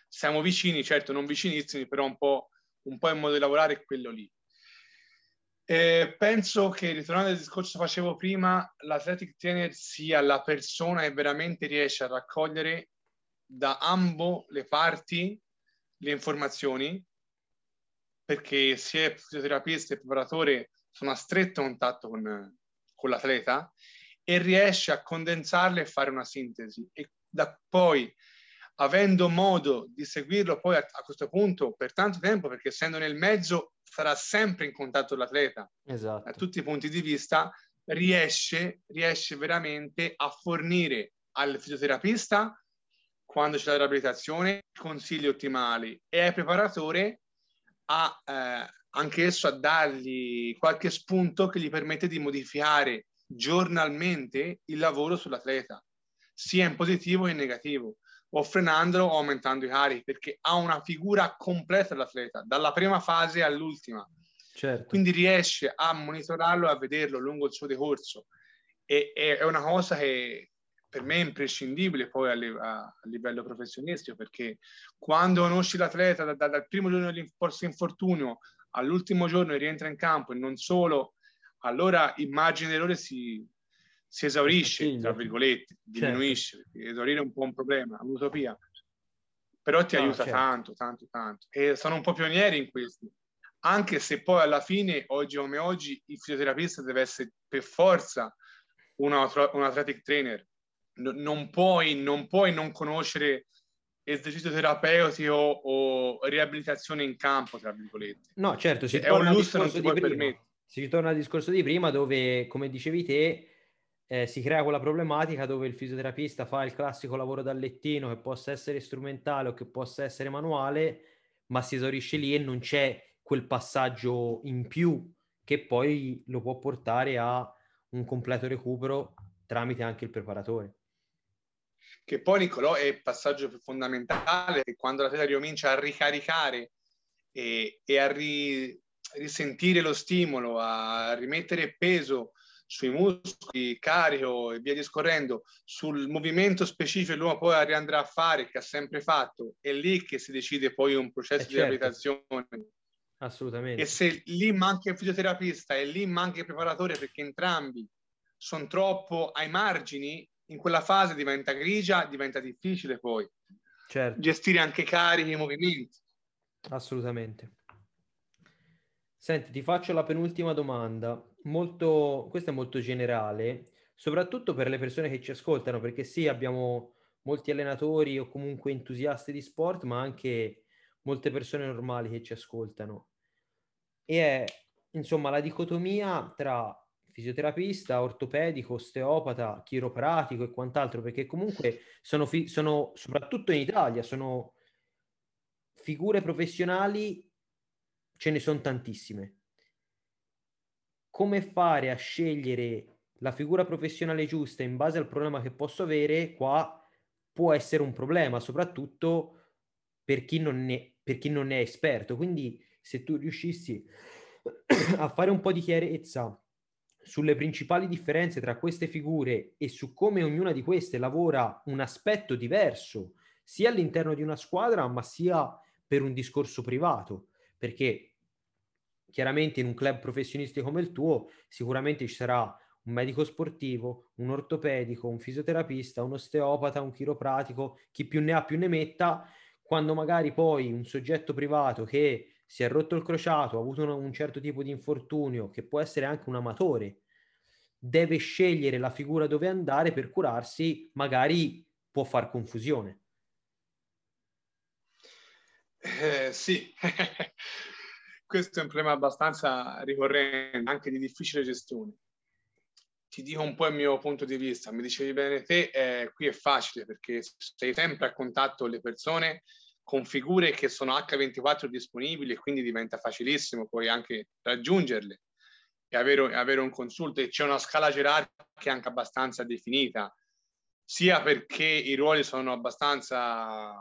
Siamo vicini, certo non vicinissimi, però un po', un po' il modo di lavorare è quello lì. Eh, penso che, ritornando al discorso che facevo prima, l'athletic trainer sia la persona che veramente riesce a raccogliere da ambo le parti le informazioni perché sia il fisioterapista che il preparatore sono a stretto contatto con, con l'atleta e riesce a condensarle e fare una sintesi. E da poi, avendo modo di seguirlo poi a, a questo punto per tanto tempo, perché essendo nel mezzo sarà sempre in contatto con l'atleta esatto. da tutti i punti di vista, riesce, riesce veramente a fornire al fisioterapista quando c'è la riabilitazione consigli ottimali e al preparatore a, eh, anch'esso a dargli qualche spunto che gli permette di modificare giornalmente il lavoro sull'atleta, sia in positivo che in negativo, o frenandolo o aumentando i carichi, perché ha una figura completa dell'atleta, dalla prima fase all'ultima. Certo. Quindi riesce a monitorarlo e a vederlo lungo il suo decorso. E, e, è una cosa che per me è imprescindibile poi a, a, livello professionistico perché quando conosci l'atleta da, da, dal primo giorno dell'infortunio all'ultimo giorno e rientra in campo e non solo, allora il margine d'errore si, si esaurisce, tra virgolette, diminuisce, certo. esaurire è un po' un problema, un'utopia, però ti no, aiuta certo. tanto, tanto, tanto. E sono un po' pionieri in questo, anche se poi alla fine, oggi come oggi, il fisioterapista deve essere per forza un, un athletic trainer, non, puoi, non puoi non conoscere esercizio terapeutico o, riabilitazione in campo, tra virgolette. No, certo, si, cioè, torna al, discorso di prima, si ritorna al discorso di prima dove, come dicevi te, eh, si crea quella problematica dove il fisioterapista fa il classico lavoro da lettino che possa essere strumentale o che possa essere manuale, ma si esaurisce lì e non c'è quel passaggio in più che poi lo può portare a un completo recupero tramite anche il preparatore che poi Nicolò è il passaggio fondamentale quando la tela ricomincia a ricaricare e, e a ri, risentire lo stimolo, a rimettere peso sui muscoli, carico e via discorrendo, sul movimento specifico che l'uomo poi riandrà a fare, che ha sempre fatto, è lì che si decide poi un processo eh di certo. riabilitazione. Assolutamente. E se lì manca il fisioterapista e lì manca il preparatore perché entrambi sono troppo ai margini, in quella fase diventa grigia, diventa difficile poi certo. gestire anche carichi e movimenti. Assolutamente. Senti, ti faccio la penultima domanda. Molto, questa è molto generale, soprattutto per le persone che ci ascoltano, perché sì, abbiamo molti allenatori o comunque entusiasti di sport, ma anche molte persone normali che ci ascoltano. E è, insomma, la dicotomia tra fisioterapista, ortopedico, osteopata, chiropratico e quant'altro, perché comunque sono, fi- sono soprattutto in Italia, sono figure professionali, ce ne sono tantissime. Come fare a scegliere la figura professionale giusta in base al problema che posso avere, qua può essere un problema, soprattutto per chi non ne, per chi non ne è esperto. Quindi se tu riuscissi a fare un po' di chiarezza sulle principali differenze tra queste figure e su come ognuna di queste lavora un aspetto diverso, sia all'interno di una squadra, ma sia per un discorso privato, perché chiaramente in un club professionistico come il tuo sicuramente ci sarà un medico sportivo, un ortopedico, un fisioterapista, un osteopata, un chiropratico, chi più ne ha più ne metta, quando magari poi un soggetto privato che si è rotto il crociato, ha avuto un, un certo tipo di infortunio, che può essere anche un amatore, deve scegliere la figura dove andare per curarsi, magari può far confusione. Eh, sì, questo è un problema abbastanza ricorrente, anche di difficile gestione. Ti dico un po' il mio punto di vista, mi dicevi bene te, eh, qui è facile perché sei sempre a contatto con le persone, con figure che sono H24 disponibili e quindi diventa facilissimo poi anche raggiungerle e avere, avere un consulto e c'è una scala gerarchica anche abbastanza definita, sia perché i ruoli sono abbastanza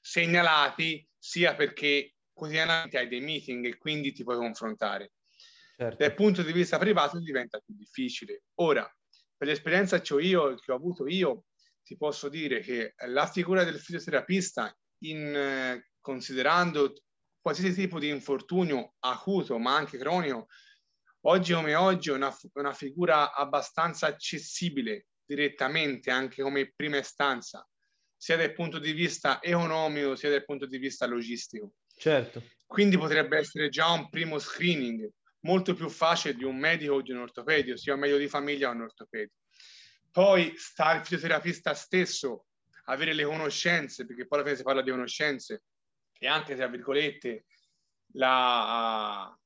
segnalati, sia perché quotidianamente hai dei meeting e quindi ti puoi confrontare. Certo. Dal punto di vista privato diventa più difficile. Ora, per l'esperienza che ho io, che ho avuto io, ti posso dire che la figura del fisioterapista, in, eh, considerando qualsiasi tipo di infortunio acuto, ma anche cronico, oggi come oggi è una, una figura abbastanza accessibile direttamente, anche come prima istanza, sia dal punto di vista economico sia dal punto di vista logistico. Certo. Quindi potrebbe essere già un primo screening molto più facile di un medico o di un ortopedico, sia un medico di famiglia o un ortopedico. Poi sta al fisioterapista stesso avere le conoscenze, perché poi alla fine si parla di conoscenze, e anche, tra virgolette, la,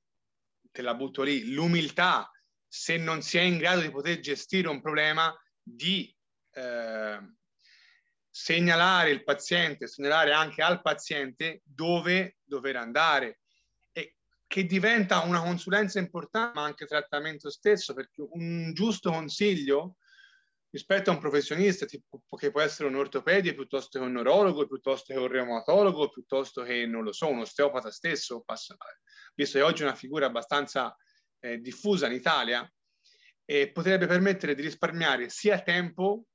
te la butto lì, l'umiltà, se non si è in grado di poter gestire un problema, di eh, segnalare il paziente, segnalare anche al paziente dove dover andare e che diventa una consulenza importante, ma anche trattamento stesso, perché un giusto consiglio rispetto a un professionista tipo, che può essere un ortopedico piuttosto che un neurologo, piuttosto che un reumatologo, piuttosto che, non lo so, un osteopata stesso, visto che oggi è una figura abbastanza eh, diffusa in Italia, eh, potrebbe permettere di risparmiare sia tempo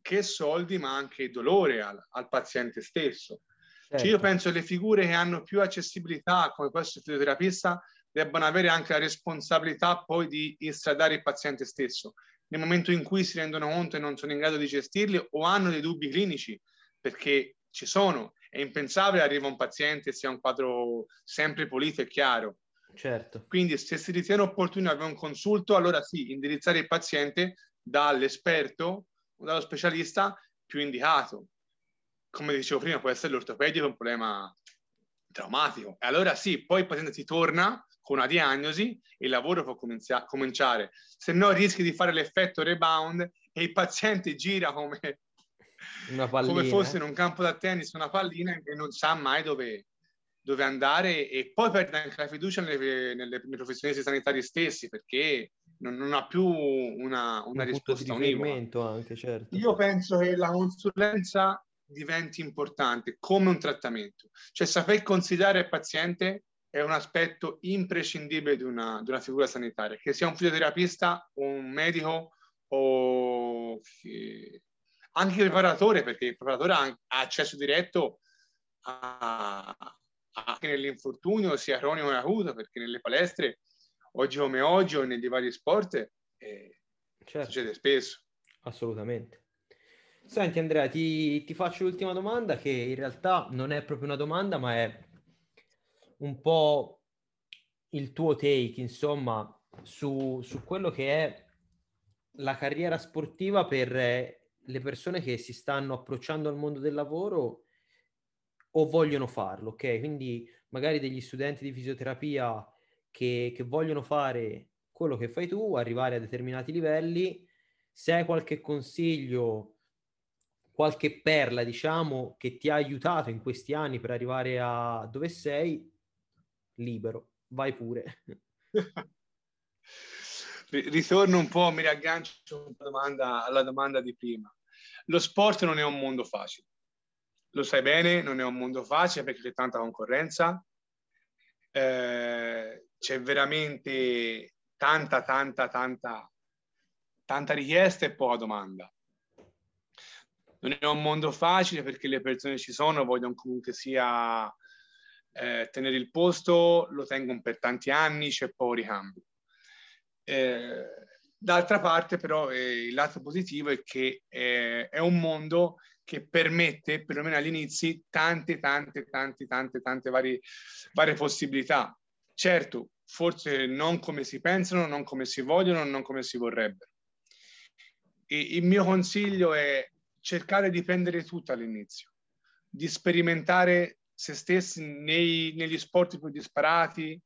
che soldi, ma anche dolore al, al paziente stesso. Certo. Cioè io penso che le figure che hanno più accessibilità, come questo fisioterapista, debbano avere anche la responsabilità poi di istradare il paziente stesso nel momento in cui si rendono conto e non sono in grado di gestirli o hanno dei dubbi clinici, perché ci sono. È impensabile arriva un paziente e sia un quadro sempre pulito e chiaro. Certo. Quindi se si ritiene opportuno avere un consulto, allora sì, indirizzare il paziente dall'esperto o dallo specialista più indicato. Come dicevo prima, può essere l'ortopedico un problema traumatico. E allora sì, poi il paziente ti torna con una diagnosi il lavoro può comincia- cominciare, se no rischi di fare l'effetto rebound e il paziente gira come, come fosse in un campo da tennis una pallina e non sa mai dove, dove andare e poi perde anche la fiducia nelle, nelle, nei professionisti sanitari stessi perché non, non ha più una, una un risposta univoca. Anche, certo. Io penso che la consulenza diventi importante come un trattamento, cioè saper considerare il paziente è un aspetto imprescindibile di una, di una figura sanitaria, che sia un fisioterapista un medico o che... anche il preparatore, perché il preparatore ha, accesso diretto a, anche nell'infortunio, sia cronico che acuto, perché nelle palestre, oggi come oggi o negli vari sport, eh, certo. succede spesso. Assolutamente. Senti Andrea, ti, ti faccio l'ultima domanda che in realtà non è proprio una domanda, ma è un po' il tuo take, insomma, su, su quello che è la carriera sportiva per le persone che si stanno approcciando al mondo del lavoro o vogliono farlo, ok? Quindi magari degli studenti di fisioterapia che, che vogliono fare quello che fai tu, arrivare a determinati livelli, se hai qualche consiglio, qualche perla, diciamo, che ti ha aiutato in questi anni per arrivare a dove sei, libero, vai pure. Ritorno un po', mi riaggancio domanda, alla domanda di prima. Lo sport non è un mondo facile. Lo sai bene, non è un mondo facile perché c'è tanta concorrenza, eh, c'è veramente tanta, tanta, tanta, tanta richiesta e poca domanda. Non è un mondo facile perché le persone ci sono, vogliono comunque sia eh, tenere il posto, lo tengono per tanti anni, c'è poco ricambio. Eh, d'altra parte però eh, il lato positivo è che eh, è un mondo che permette, perlomeno agli inizi, tante, tante, tante, tante, tante varie, varie possibilità. Certo, forse non come si pensano, non come si vogliono, non come si vorrebbero. E il mio consiglio è cercare di prendere tutto all'inizio, di sperimentare se stessi nei, negli sport più disparati,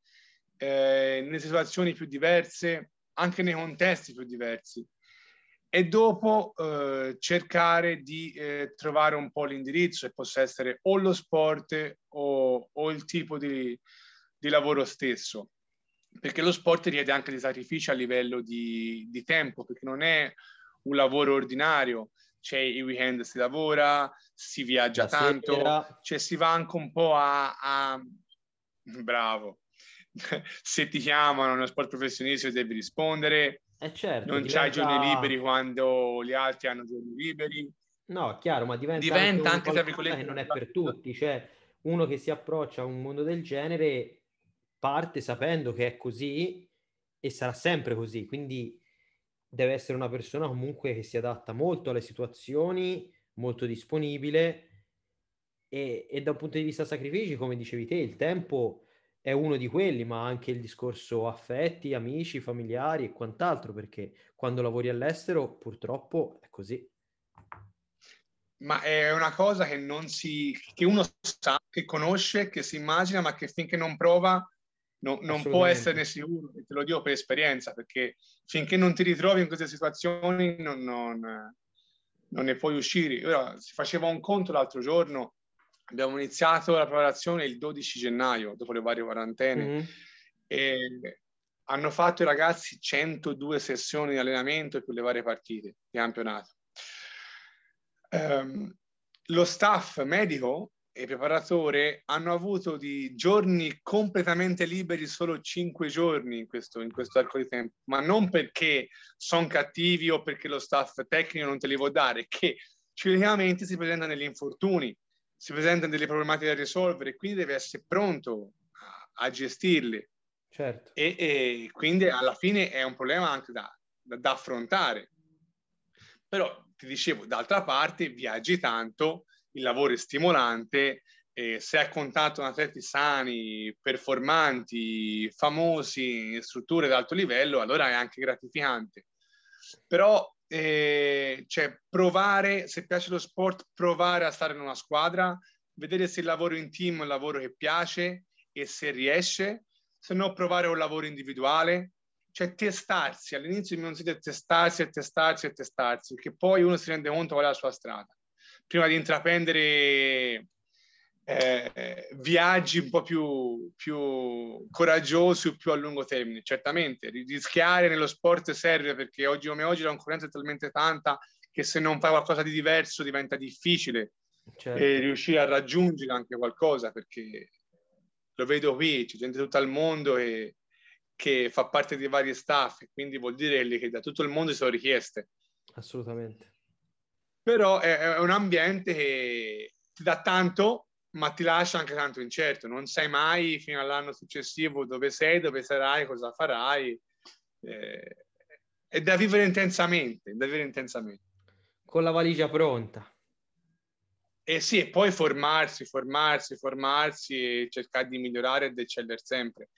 eh, nelle situazioni più diverse, anche nei contesti più diversi. E dopo eh, cercare di eh, trovare un po' l'indirizzo, e possa essere o lo sport o, o il tipo di, di, lavoro stesso. Perché lo sport richiede anche dei sacrifici a livello di, di tempo, perché non è un lavoro ordinario, c'è i weekend si lavora, si viaggia La tanto, sera. cioè si va anche un po' a, a, bravo. Se ti chiamano nello sport professionistico devi rispondere. Eh certo, non diventa... c'hai giorni liberi quando gli altri hanno giorni liberi. No, chiaro, ma diventa, diventa anche, anche tra non è per tutti. Cioè, uno che si approccia a un mondo del genere parte sapendo che è così e sarà sempre così. Quindi deve essere una persona comunque che si adatta molto alle situazioni, molto disponibile e, e da un punto di vista sacrifici, come dicevi te, il tempo è uno di quelli, ma anche il discorso affetti, amici, familiari e quant'altro, perché quando lavori all'estero purtroppo è così. Ma è una cosa che non si, che uno sa, che conosce, che si immagina, ma che finché non prova no, non può esserne sicuro, te lo dico per esperienza, perché finché non ti ritrovi in queste situazioni non, non, non ne puoi uscire. Ora, si faceva un conto l'altro giorno, abbiamo iniziato la preparazione il 12 gennaio, dopo le varie quarantene, mm-hmm. e hanno fatto i ragazzi 102 sessioni di allenamento per le varie partite di campionato. Um, lo staff medico e preparatore hanno avuto di giorni completamente liberi solo cinque giorni in questo, in questo arco di tempo, ma non perché sono cattivi o perché lo staff tecnico non te li vuole dare, che ciclicamente si presentano degli infortuni, si presentano delle problematiche da risolvere, quindi deve essere pronto a, a gestirli. Certo. E, e, quindi alla fine è un problema anche da, da, da affrontare. Però ti dicevo, d'altra parte viaggi tanto, il lavoro è stimolante, eh, se hai contatto con atleti sani, performanti, famosi, strutture di alto livello, allora è anche gratificante. Però eh, cioè, provare, se piace lo sport, provare a stare in una squadra, vedere se il lavoro in team è un lavoro che piace e se riesce, se no provare un lavoro individuale, cioè testarsi, all'inizio si deve testarsi e testarsi e testarsi, perché poi uno si rende conto qual è la sua strada prima di intraprendere eh, viaggi un po' più, più coraggiosi o più a lungo termine. Certamente, rischiare nello sport serve perché oggi come oggi la concorrenza è talmente tanta che se non fai qualcosa di diverso diventa difficile certo. e riuscire a raggiungere anche qualcosa perché lo vedo qui, c'è gente da tutto il mondo e, che fa parte di vari staff, quindi vuol dire che da tutto il mondo sono richieste. Assolutamente però è, è un ambiente che ti dà tanto, ma ti lascia anche tanto incerto. Non sai mai fino all'anno successivo dove sei, dove sarai, cosa farai. Eh, è da vivere intensamente, da vivere intensamente. Con la valigia pronta. E sì, e poi formarsi, formarsi, formarsi e cercare di migliorare ed eccellere sempre.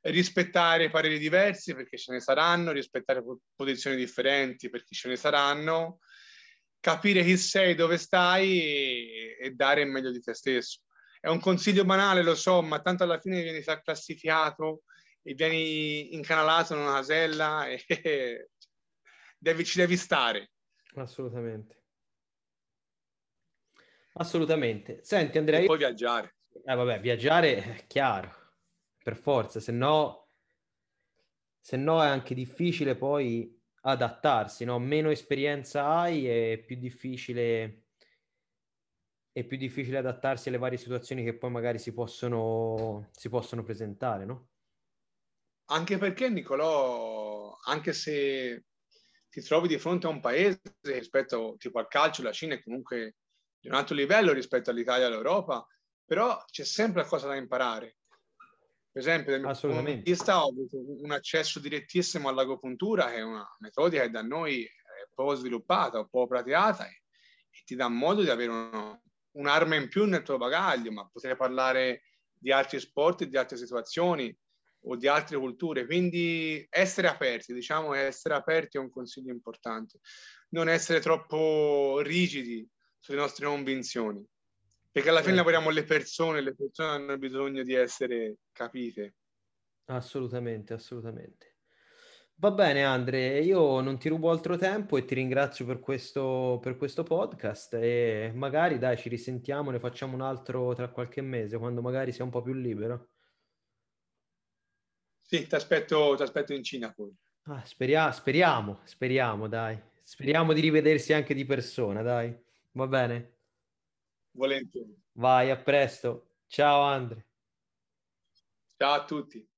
Rispettare pareri diversi perché ce ne saranno, rispettare posizioni differenti perché ce ne saranno, capire chi sei, dove stai e, e, dare il meglio di te stesso. È un consiglio banale, lo so, ma tanto alla fine vieni classificato e vieni incanalato in una casella e devi, ci devi stare. Assolutamente. Assolutamente. Senti Andrea... E poi viaggiare. Eh vabbè, viaggiare è chiaro, per forza, se no, se no è anche difficile poi adattarsi, no? Meno esperienza hai è più difficile è più difficile adattarsi alle varie situazioni che poi magari si possono, si possono presentare, no? Anche perché, Nicolò, anche se ti trovi di fronte a un paese rispetto tipo al calcio, la Cina è comunque di un altro livello rispetto all'Italia e all'Europa, però c'è sempre qualcosa da imparare. Per esempio, dal mio punto di vista ho avuto un accesso direttissimo all'agopuntura, che è una metodica che da noi è poco sviluppata, un po' praticata, e, e ti dà modo di avere uno, un'arma in più nel tuo bagaglio, ma potrei parlare di altri sport di altre situazioni o di altre culture. Quindi essere aperti, diciamo, essere aperti è un consiglio importante. Non essere troppo rigidi sulle nostre convinzioni perché alla fine certo. lavoriamo le persone, le persone hanno bisogno di essere capite. Assolutamente, assolutamente. Va bene Andre, io non ti rubo altro tempo e ti ringrazio per questo, per questo podcast e magari dai ci risentiamo, ne facciamo un altro tra qualche mese quando magari sia un po' più libero. Sì, ti aspetto, aspetto in Cina poi. Ah, speria- speriamo, speriamo dai. Speriamo di rivedersi anche di persona, dai. Va bene? Volentieri. Vai, a presto. Ciao Andre. Ciao a tutti.